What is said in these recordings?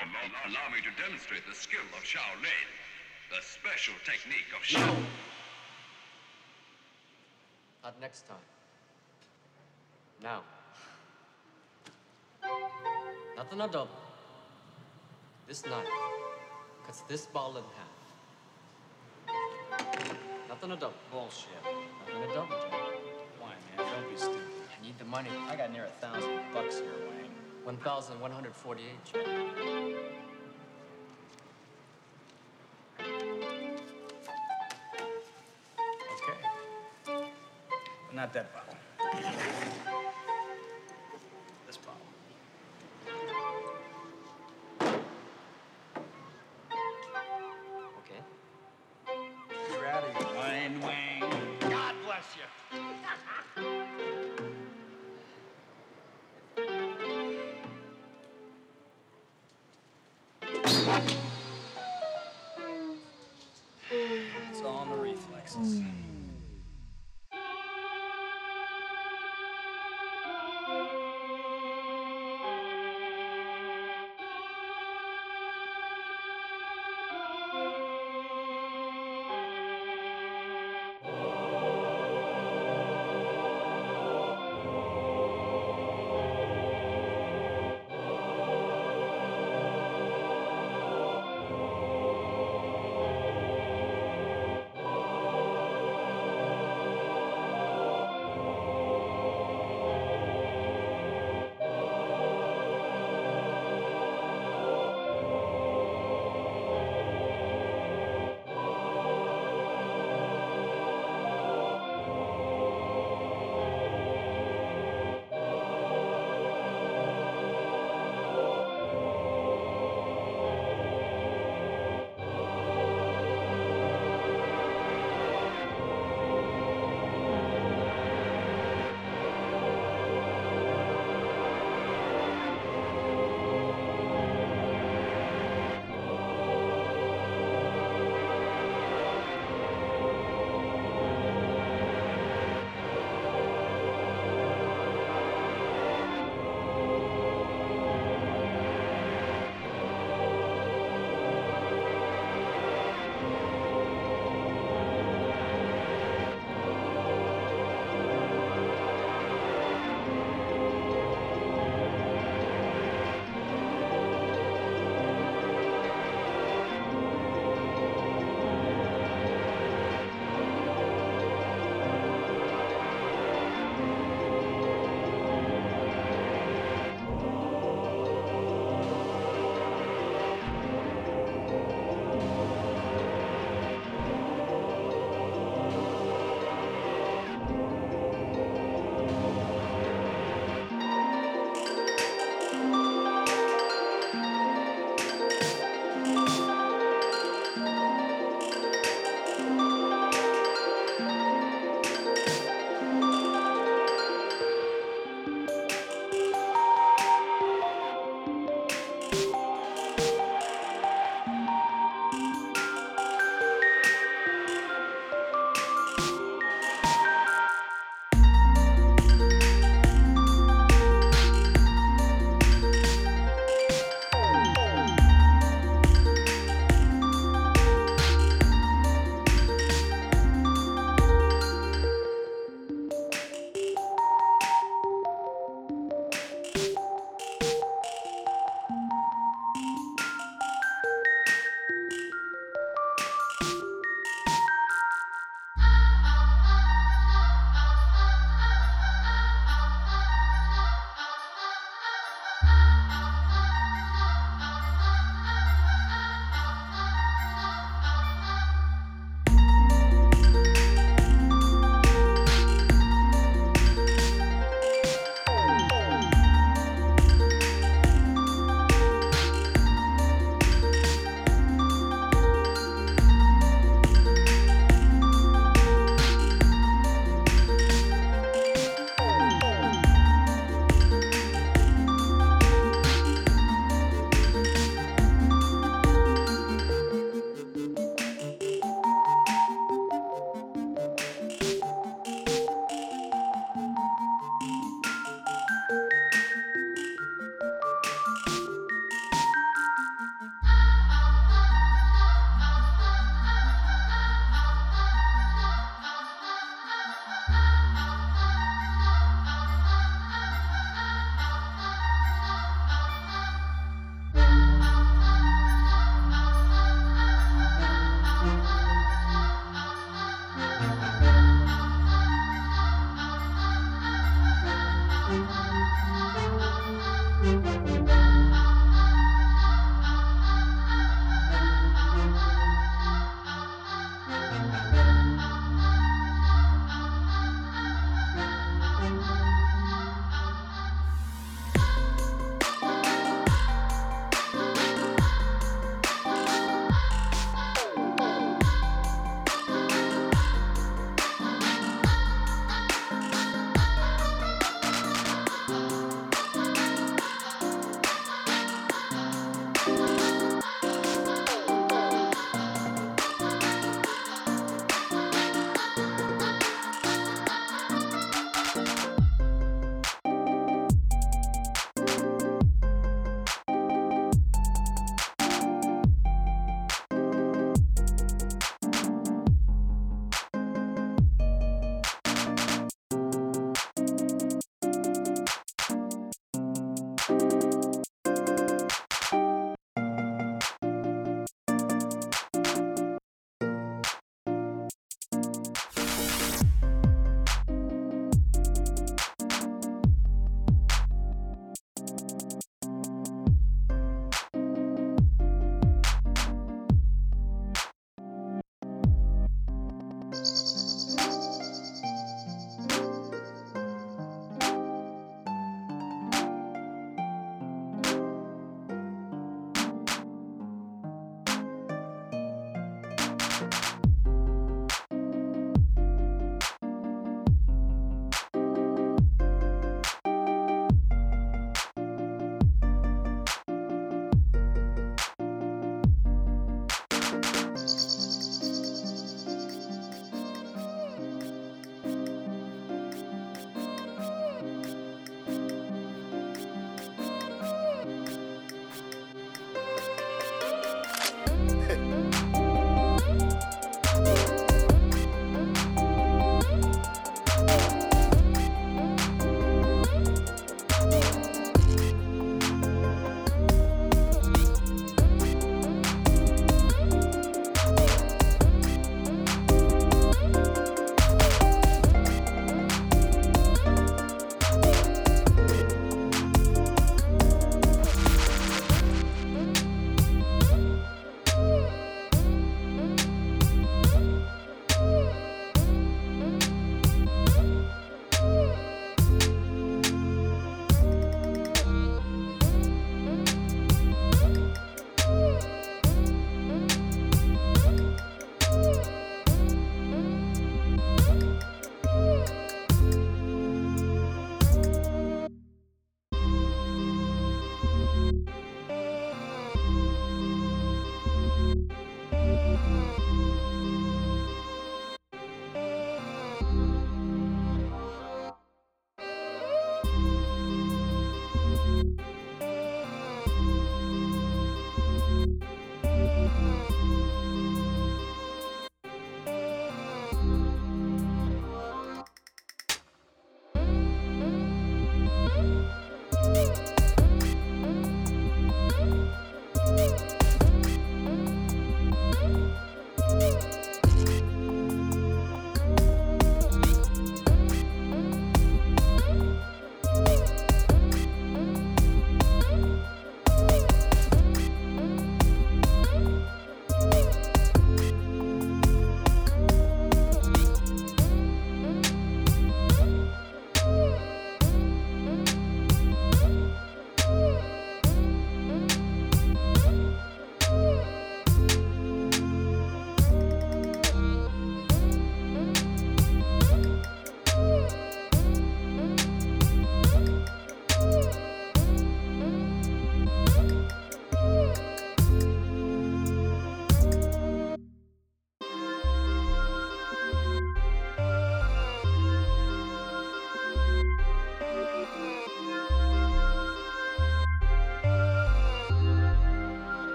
Allow, allow me to demonstrate the skill of Shaolin, the special technique of Shaolin. Not next time. Now. Nothing a double. This knife cuts this ball in half. Nothing a double. Bullshit. Nothing a double, Why, man? Don't be stupid. I need the money. I got near a thousand bucks here, Wayne. 1,148, Okay. Not that bottle.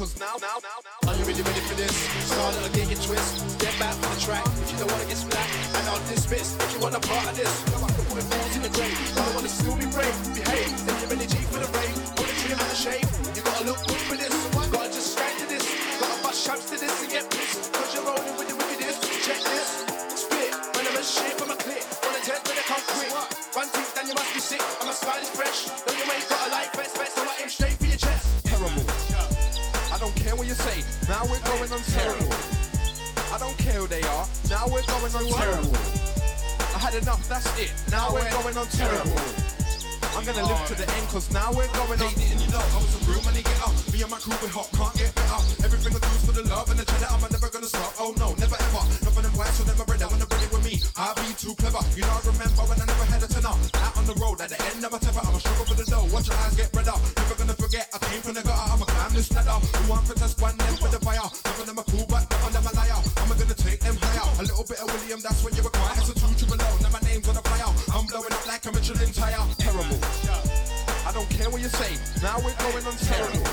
ankles now, now, now, now. Are you really ready for this? Start a gig and twist. Get back on the track if you don't wanna get splat. And I'll dismiss if you want a part of this. Come on, put balls in the grave. I wanna still be brave. Behave, then you're really G for the rain. Put the trim and the shade. You gotta look good for I who they are. Now we're going on terrible. I had enough, that's it. Now we're going on terrible. I'm gonna live to the end, cause now we're going on. And you know, I was a real money getter. Me and my crew, we hot, can't get better. Everything I do is for the love and the cheddar. I'm never gonna stop. Oh no, never ever. None of them whites, so them my bread. They wanna bring it with me. I be too clever. You know, I remember when I never had a tenner. Out on the road, at the end of a tether. I'm a struggle for the dough. Watch your eyes get red up. Never gonna forget, I came from the gutter. I'm a climb this ladder. Who want to test that's what you require. It's a two triple O. Now my name's on the flyer. I'm blowing up like a Michelin tire. Terrible. I don't care what you say. Now we're going on terrible.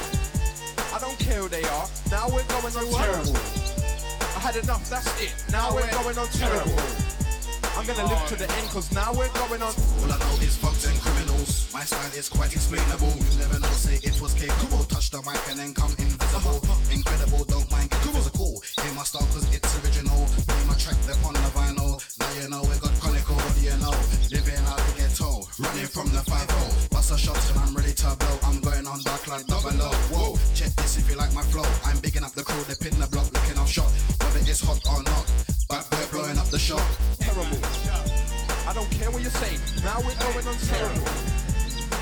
I don't care who they are. Now we're going on terrible. I had enough, that's it. Now we're going on terrible. I'm gonna live to the end, cause now we're going on. All I know is thugs and criminals. My style is quite explainable. You never know, say it was capable. Touch the mic and then come invisible. Incredible, don't mind getting physical. Hear my style cause it's original. Play my track there on the vinyl. Now you know we got chronicle, what do you know? Living out the ghetto, running from the 5 Bust a shot and I'm ready to blow. I'm going on dark like double O. Whoa, check this if you like my flow. I'm bigging up the crew, they pin the block, looking off shot. Whether it's hot or not, but we're blowing up the shot. terrible. I don't care what you say. Now we're going on terrible.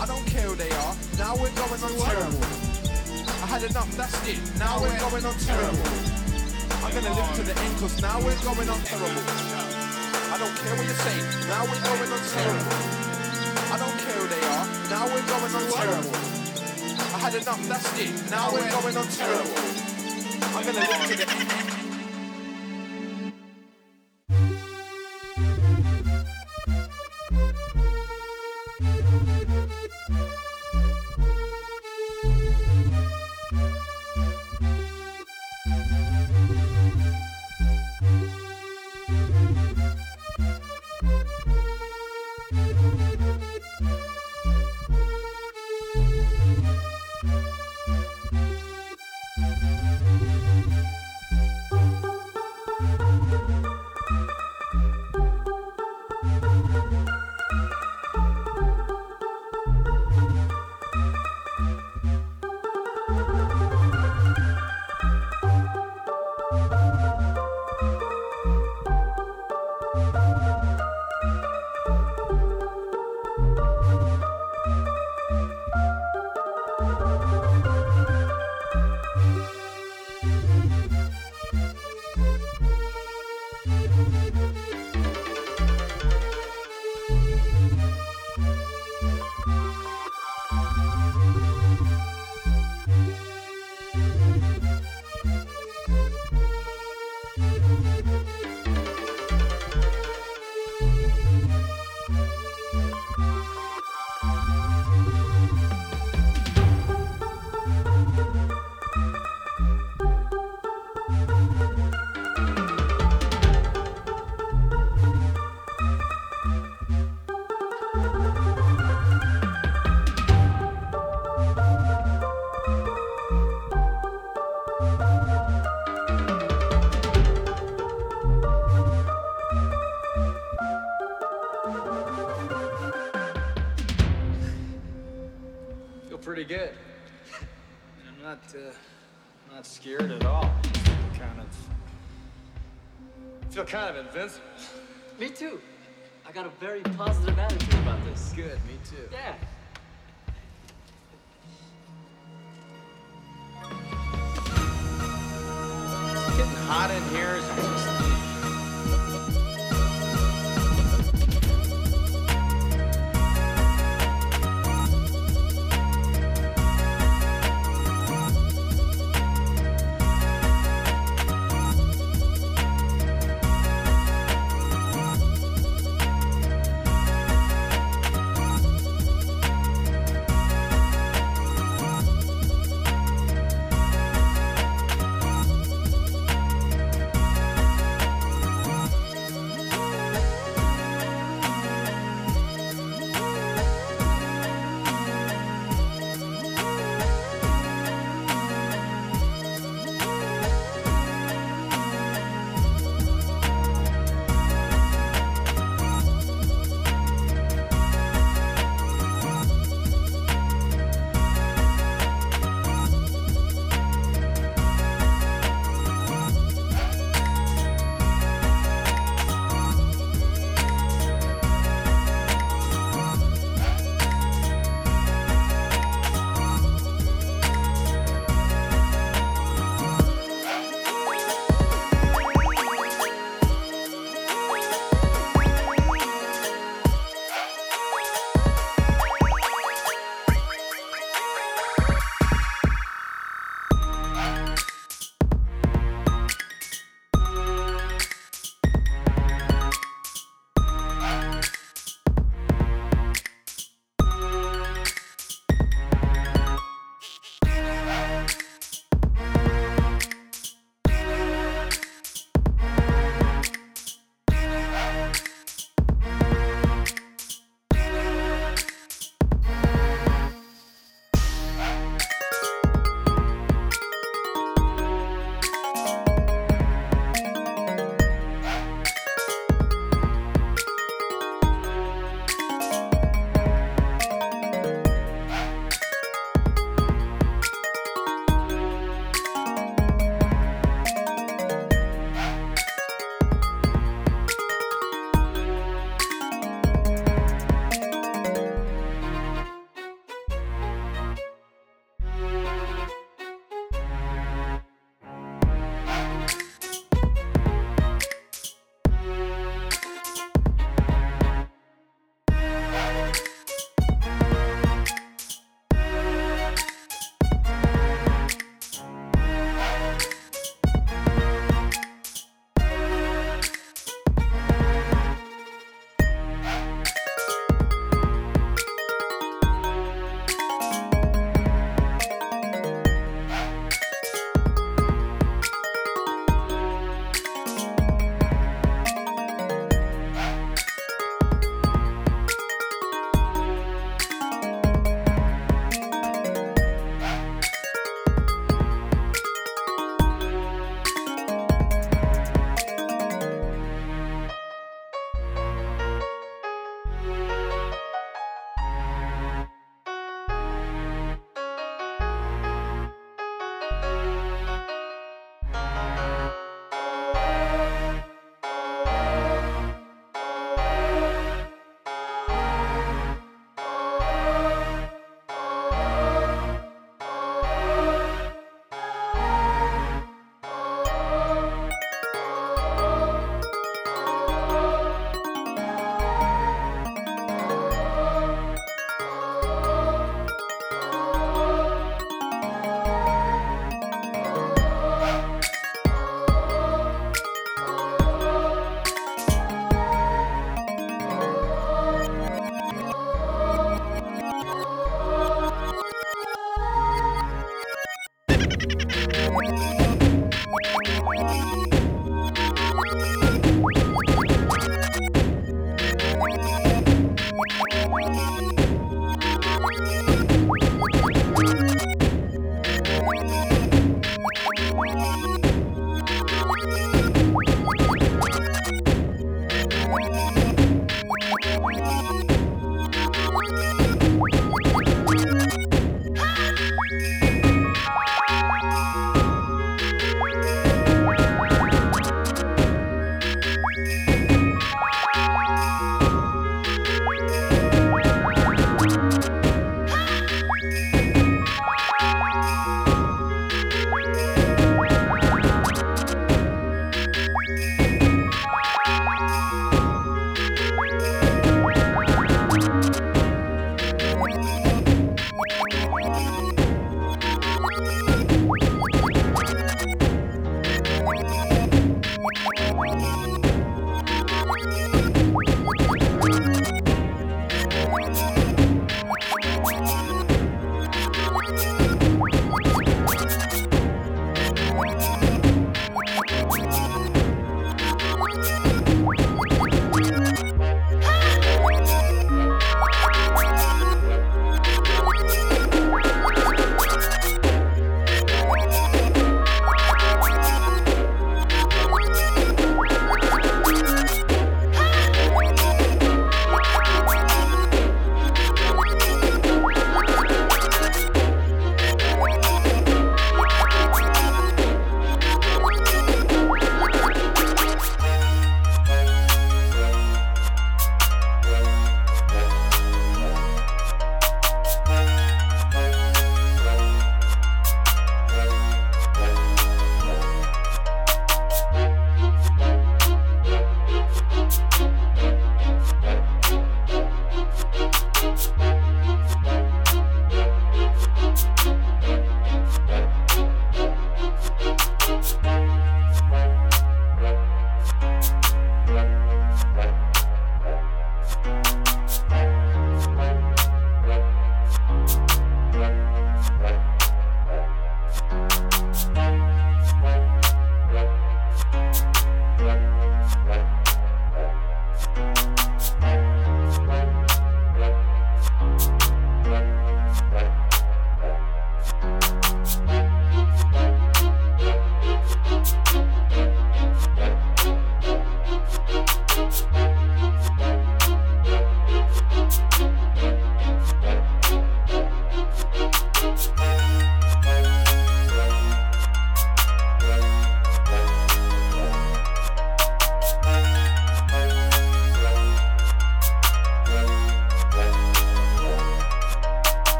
I don't care who they are. Now we're going on terrible. I had enough, that's it. Now we're going on terrible. I'm gonna live to the end, cause now we're going on terrible. I don't care what you say. Now we're going on terrible. I don't care who they are. Now we're going on terrible. I had enough, that's it. Now we're going on terrible. I'm gonna live to the end. Feel pretty good. I'm not, uh, not scared at all. Kind of. Feel kind of invincible. Me too. I got a very positive attitude about this. Good, me too. Yeah. It's getting hot in here. Bye.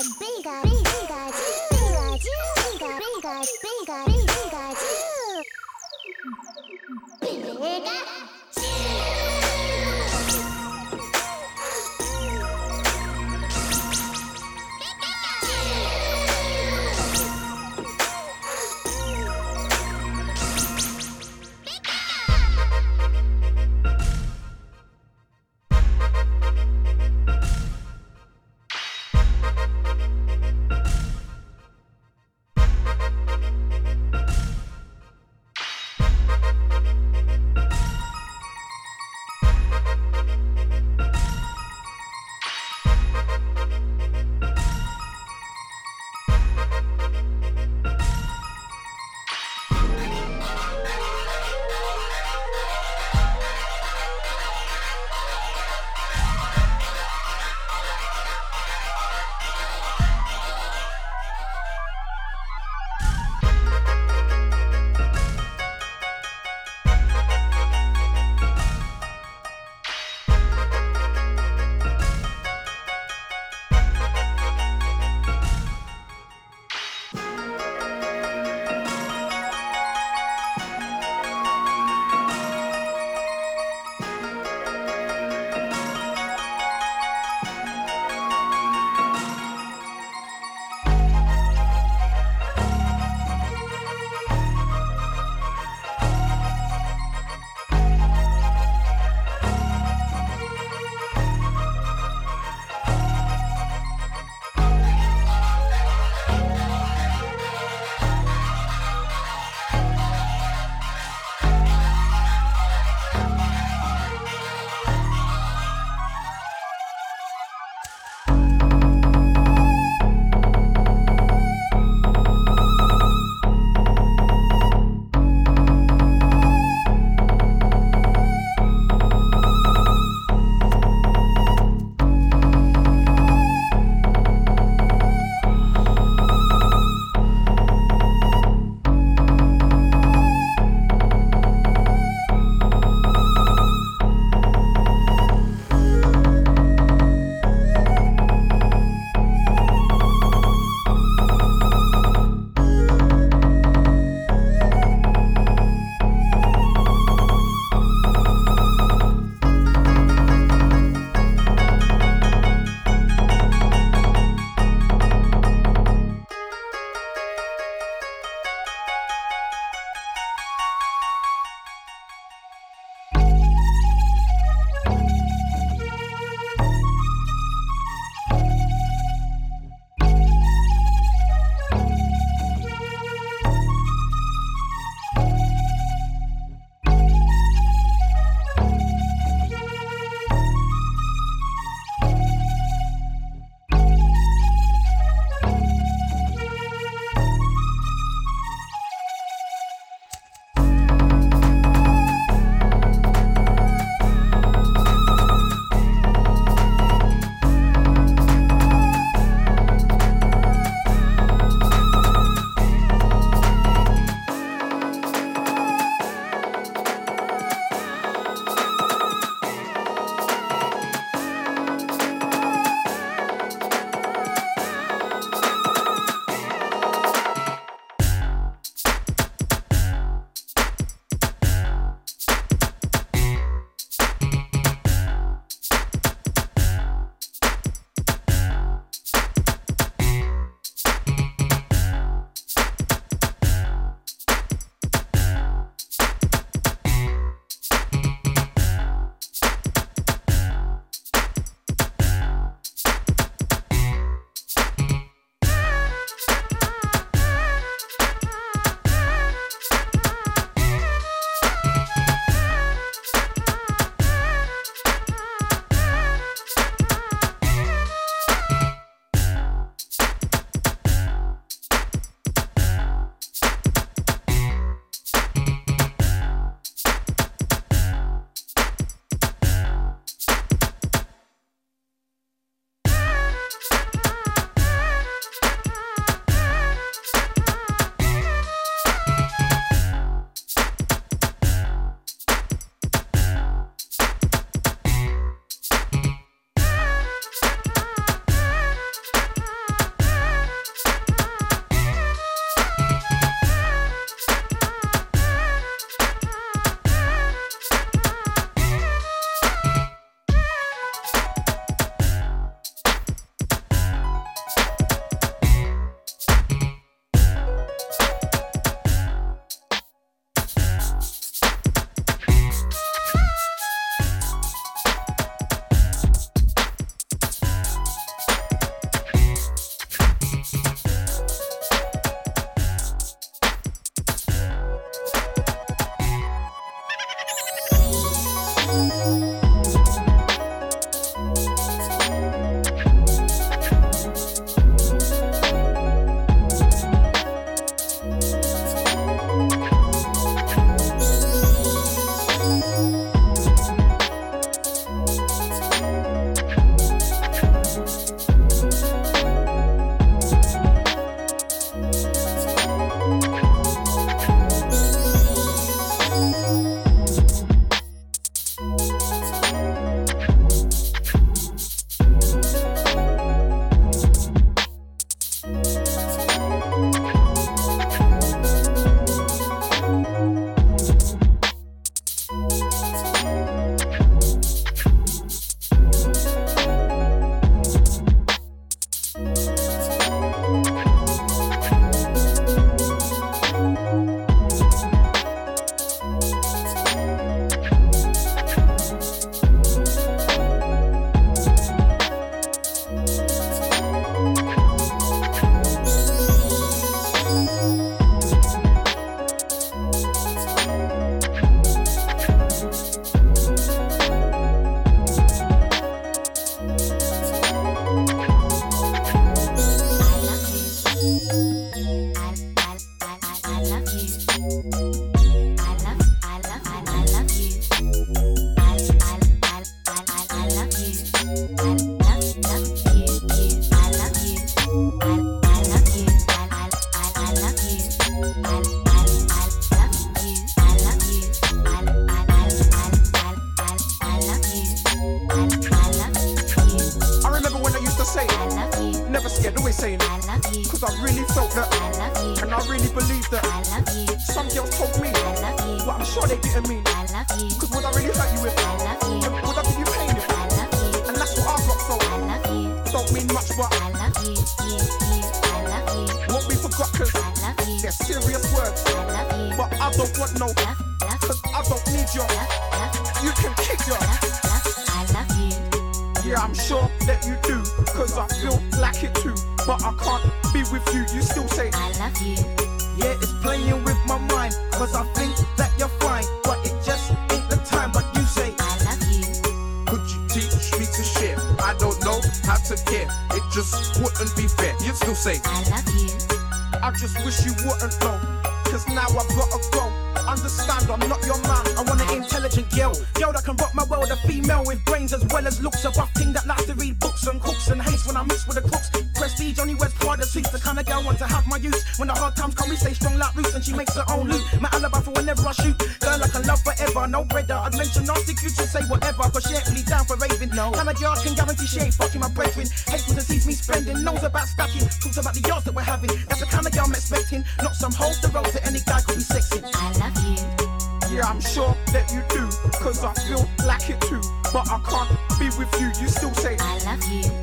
Pikachu. saying I love you. Cause I really felt that I love you. And I really believe that I love you. Some girls told me I love you. But I'm sure they didn't mean I love you. Cause would I really hurt you if I love you? Would I give you pain if I love you? And that's what I got so I love you. Don't mean much but I love you. You, you, I love you. What we forgot cause I love you. They're serious words. I love you. But I don't want no love, love. Cause I don't need your love, love. You can kick your love, love. I love you. Yeah, I'm sure that you do, cause I feel like it too but I can't be with you. You still say, I love you. Yeah, it's playing with my mind, cause I think that you're fine, but it just ain't the time. But you say, I love you. Could you teach me to share? I don't know how to care, it just wouldn't be fair. You still say, I love you. I just wish you wouldn't know, cause now I've gotta go. Understand, I'm not your man. I want an intelligent girl, girl that can rock my world. A female with brains as well as looks, a buff thing that likes to read books and cooks and hates when I mix with the crooks prestige, only West part of the streets. The kind of girl want to have my use. When the hard times come, we stay strong like roots, and she makes her own loot. My alibi for whenever I shoot. Girl, I can love forever, no breader. I'd mention nasty you should say whatever, cause she ain't really down for raving. No, kind of yards can guarantee she ain't fucking my brethren. Hateful to sees me spending, knows about stacking, talks about the yards that we're having. That's the kind of girl I'm expecting, not some holes the roads that any guy could be sexing. I love you. Yeah, I'm sure that you do, cause I feel like it too. But I can't be with you, you still say, I love you.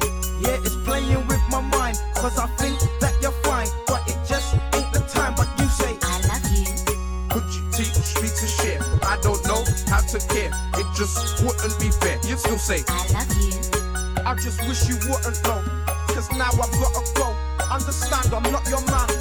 wouldn't be fair. You still say, I love you. I just wish you wouldn't know. Cause now I've gotta go. Understand, I'm not your man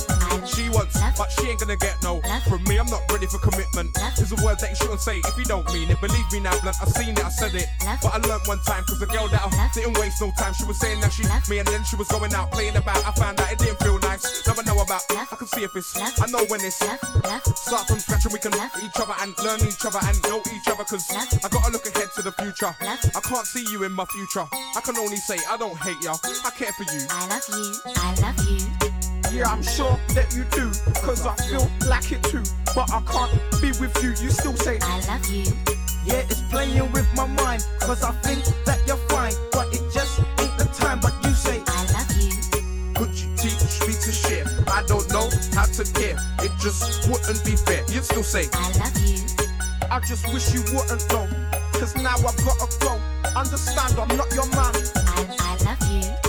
but she ain't gonna get no. From me, I'm not ready for commitment. Is a word that you shouldn't say if you don't mean it. Believe me now, blunt, I seen it, I said it. But I learned one time, cause the girl that I didn't waste no time. She was saying that she me and then she was going out playing about. I found out it didn't feel nice. Now I know about I can see if it's, I know when it's. Start from scratch and we can look at each other and learn each other and know each other, cause I gotta look ahead to the future. I can't see you in my future. I can only say I don't hate ya. I care for you. I love you. I love you yeah, I'm sure that you do. Cause I feel like it too. But I can't be with you. You still say, I love you. Yeah, it's playing with my mind. Cause I think that you're fine. But it just ain't the time. But you say, I love you. Could you teach me to share? I don't know how to care. It just wouldn't be fair. You still say, I love you. I just wish you wouldn't though. Cause now I've gotta go. Understand I'm not your man. I, I love you.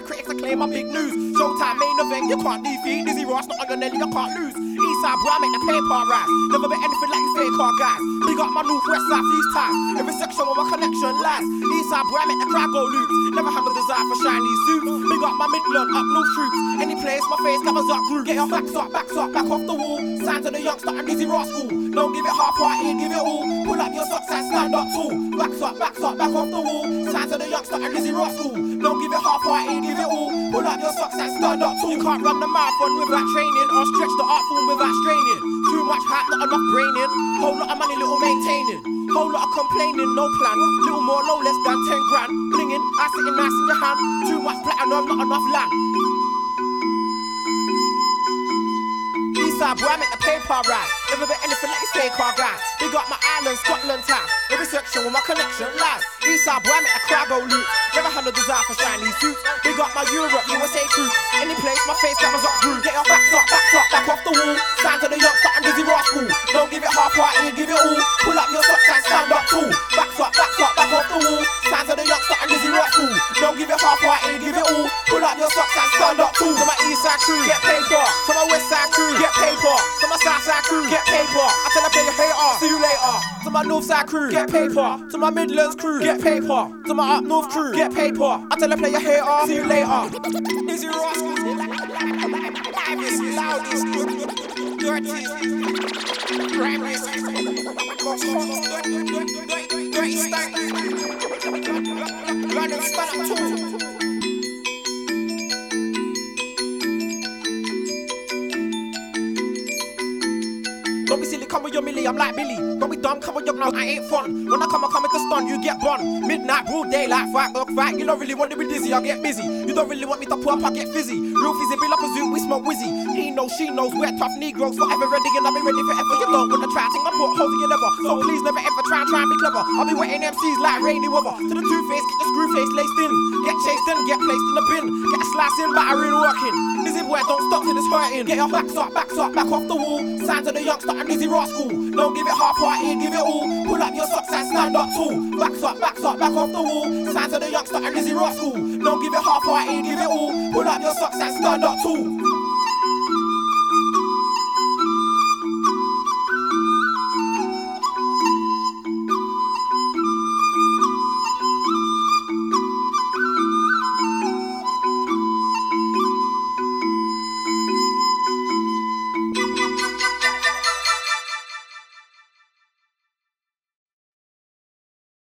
Worldwide critics acclaim my big news. Showtime main event, you can't defeat. Dizzee Ross, not on your Nelly, you can't lose. Eastside boy, I make the paper rise. Never bet anything like you fake car guys. Big up my north, west, south, east ties. Every section where my connection lies. East side boy, I make the crowd go loose. Never had no desire for shiny suits. Big up my Midland, up north troops. Any place, my face covers up group. Get your backs up, backs up, back off the wall. Sign to the youngster and Dizzee Rascal. Don't give it half-hearted, give it all. Pull up your socks and stand up tall. Backs up, backs up, back off the wall. Sign to the youngster and Dizzee Rascal. Don't give it half-hearted, give it all. Pull up your socks and stand up tall. You can't run the marathon without training or stretch the art form without straining. Too much hype, not enough braining. Whole lot of money, little maintaining. Whole lot of complaining, no plan. Little more, no less than 10 grand. Blinging, I sitting nice in your hand. Too much platinum, not enough land. Eastside boy, I make the paper ride. Never bet anything like this fake car guy. Big up my island, Scotland town. Every section with my connection lies. Eastside boy, I make the crowd go loot. Never had no desire for shiny suits. Big up my Europe, USA crew. Any place, my face cameras up through. Get your backs up, backs up, back off the wall. Sign to the and Dizzee Rascal. Don't give it half hearted, give it all. Pull up your socks and stand up tall. Backs up, backs up, back off the wall. Sign to the and Dizzee Rascal. Don't give it half hearted, give it all. Pull up your socks and stand up tall. To my east side crew, get paper. To my west side crew, get paper. To my south side crew, get paper. I tell a player hater, see you later. To my north side crew, get paper. To my Midlands crew, get paper. To my up north crew, get paper. I tell a player hater, see you later. Dizzee Rascal, livest, loudest, dirtiest, grimiest, most hot, dirty stank. London stand up tall. Your millie, I'm like Billy. Don't be dumb, come with your now, I ain't fun. When I come, I come with a stun, you get bun. Midnight, broad daylight, fight, dog fight. You don't really want to be dizzy, I get busy. You don't really want me to pull up, I get fizzy. Real fizzy, bill up a zoo, we smoke whizzy. He knows, she knows, we're tough Negroes, forever ready, and I'll be ready forever. You when I try, think I put holes your leather. So please never ever try try and be clever. I'll be wetting MCs like rainy weather. To the two face, get the screw face laced in. Get chased in, get placed in the bin. Get a slice in, battering, working. Don't stop till it's hurting. Get your backs up, backs up, back off the wall. Signs of the youngster and Dizzee Rascal. Don't give it half-hearted, give it all. Pull up your socks and stand up tall. Backs up, backs up, back off the wall. Signs of the youngster and Dizzee Rascal. Don't give it half-hearted, give it all. Pull up your socks and stand up tall.